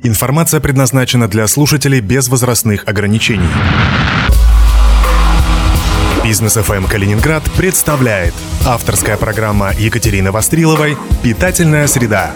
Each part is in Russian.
Информация предназначена для слушателей без возрастных ограничений. Бизнес FM эм Калининград представляет авторская программа Екатерины Востриловой «Питательная среда».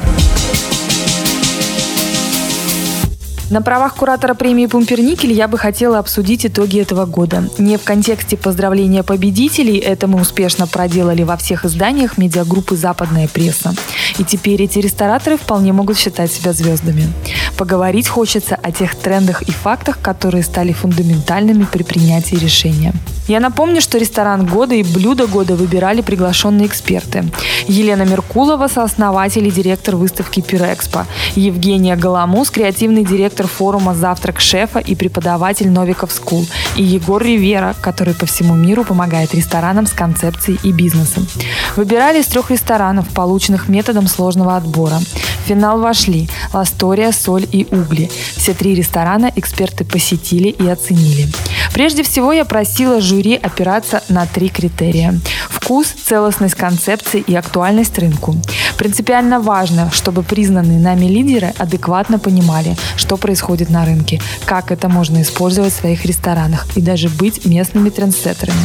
На правах куратора премии «Пумперникель» я бы хотела обсудить итоги этого года. Не в контексте поздравления победителей, это мы успешно проделали во всех изданиях медиагруппы «Западная пресса». И теперь эти рестораторы вполне могут считать себя звездами. Поговорить хочется о тех трендах и фактах, которые стали фундаментальными при принятии решения. Я напомню, что ресторан года и блюдо года выбирали приглашенные эксперты. Елена Меркулова, сооснователь и директор выставки Пирэкспо. Евгения Голомус, креативный директор форума «Завтрак шефа» и преподаватель Novikov School. И Егор Ривера, который по всему миру помогает ресторанам с концепцией и бизнесом. Выбирали из трех ресторанов, полученных методом сложного отбора. Финал вошли Ластория, Соль и Угли. Все три ресторана эксперты посетили и оценили. Прежде всего я просила жюри опираться на три критерия. Вкус, целостность концепции и актуальность рынку. Принципиально важно, чтобы признанные нами лидеры адекватно понимали, что происходит на рынке, как это можно использовать в своих ресторанах и даже быть местными трендсеттерами.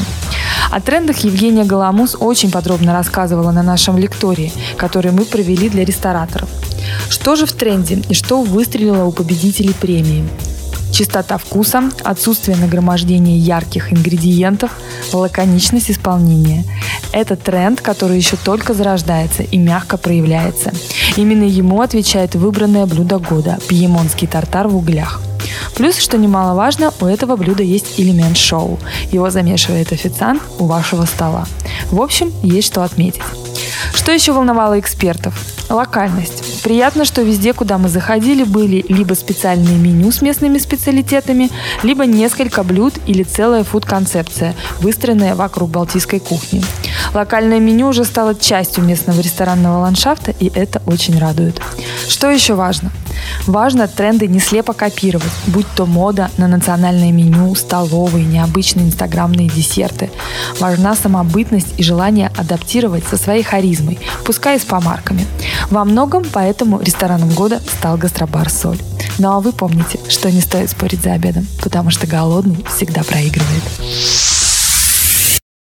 О трендах Евгения Голомус очень подробно рассказывала на нашем лектории, который мы провели для рестораторов. Что же в тренде и что выстрелило у победителей премии? Чистота вкуса, отсутствие нагромождения ярких ингредиентов, лаконичность исполнения. Это тренд, который еще только зарождается и мягко проявляется. Именно ему отвечает выбранное блюдо года – пьемонский тартар в углях – Плюс, что немаловажно, у этого блюда есть элемент шоу. Его замешивает официант у вашего стола. В общем, есть что отметить. Что еще волновало экспертов? Локальность. Приятно, что везде, куда мы заходили, были либо специальные меню с местными специалитетами, либо несколько блюд или целая фуд-концепция, выстроенная вокруг балтийской кухни. Локальное меню уже стало частью местного ресторанного ландшафта, и это очень радует. Что еще важно? Важно тренды не слепо копировать, будь то мода на национальное меню, столовые, необычные инстаграмные десерты. Важна самобытность и желание адаптировать со своей харизмой, пускай и с помарками. Во многом поэтому рестораном года стал гастробар «Соль». Ну а вы помните, что не стоит спорить за обедом, потому что голодный всегда проигрывает.